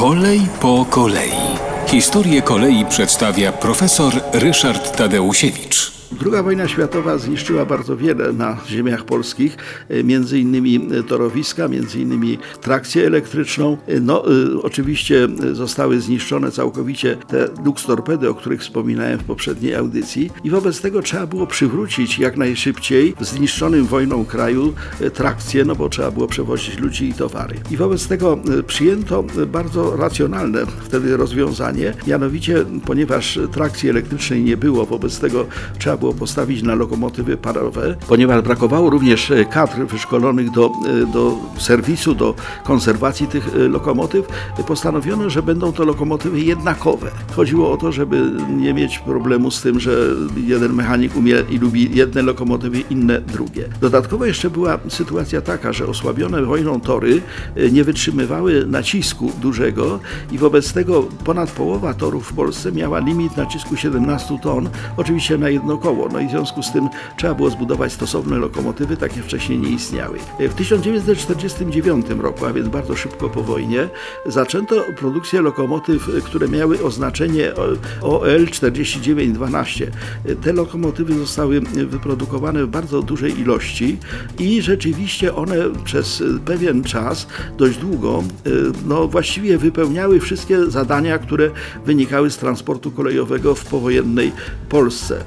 Kolej po kolei. Historię kolei przedstawia profesor Ryszard Tadeusiewicz. Druga wojna światowa zniszczyła bardzo wiele na ziemiach polskich, e, między innymi torowiska, między innymi trakcję elektryczną. E, No, e, oczywiście zostały zniszczone całkowicie te lux torpedy, o których wspominałem w poprzedniej audycji i wobec tego trzeba było przywrócić jak najszybciej w zniszczonym wojną kraju e, trakcję, no bo trzeba było przewozić ludzi i towary. I wobec tego e, przyjęto bardzo racjonalne wtedy rozwiązanie, mianowicie ponieważ trakcji elektrycznej nie było, wobec tego trzeba było postawić na lokomotywy parowe, ponieważ brakowało również e, kadr wyszkolonych do, e, do serwisu, do konserwacji tych e, lokomotyw, postanowiono, że będą to lokomotywy jednakowe. Chodziło o to, żeby nie mieć problemu z tym, że jeden mechanik umie i lubi jedne lokomotywy, inne drugie. Dodatkowo jeszcze była sytuacja taka, że osłabione wojną tory nie wytrzymywały nacisku dużego i wobec tego ponad połowa torów w Polsce miała limit nacisku 17 ton, oczywiście na jedno koło. No i w związku z tym trzeba było zbudować stosowne lokomotywy, takie wcześniej nie istniały. W 1949 roku, a więc bardzo szybko po wojnie, zaczęto produkcję lokomotyw, które miały oznaczenie OL 4912. Te lokomotywy zostały wyprodukowane w bardzo dużej ilości i rzeczywiście one przez pewien czas, dość długo, no właściwie wypełniały wszystkie zadania, które wynikały z transportu kolejowego w powojennej Polsce.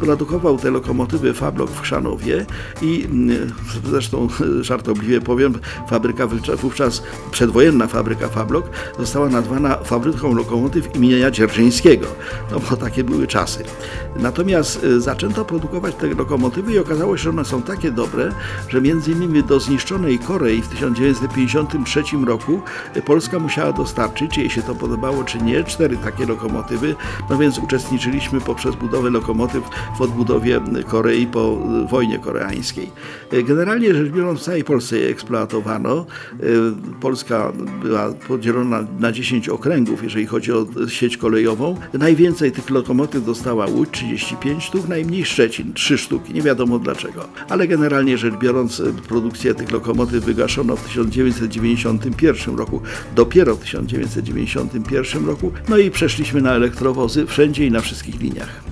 Produkował te lokomotywy Fablok w Chrzanowie i mm, zresztą żartobliwie powiem, fabryka wówczas, przedwojenna fabryka Fablok została nazwana fabryką lokomotyw imienia Dzierżyńskiego, no bo takie były czasy. Natomiast y, zaczęto produkować te lokomotywy i okazało się, że one są takie dobre, że między innymi do zniszczonej Korei w 1953 roku Polska musiała dostarczyć, czy jej się to podobało, czy nie, cztery takie lokomotywy, no więc uczestniczyliśmy poprzez budowę lokomotyw w odbudowie Korei po wojnie koreańskiej. Generalnie rzecz biorąc, w całej Polsce je eksploatowano. Polska była podzielona na 10 okręgów, jeżeli chodzi o sieć kolejową. Najwięcej tych lokomotyw dostała Łódź, 35 sztuk, najmniej Szczecin, 3 sztuki, nie wiadomo dlaczego. Ale generalnie rzecz biorąc, produkcję tych lokomotyw wygaszono w 1991 roku, dopiero w 1991 roku, no i przeszliśmy na elektrowozy wszędzie i na wszystkich liniach.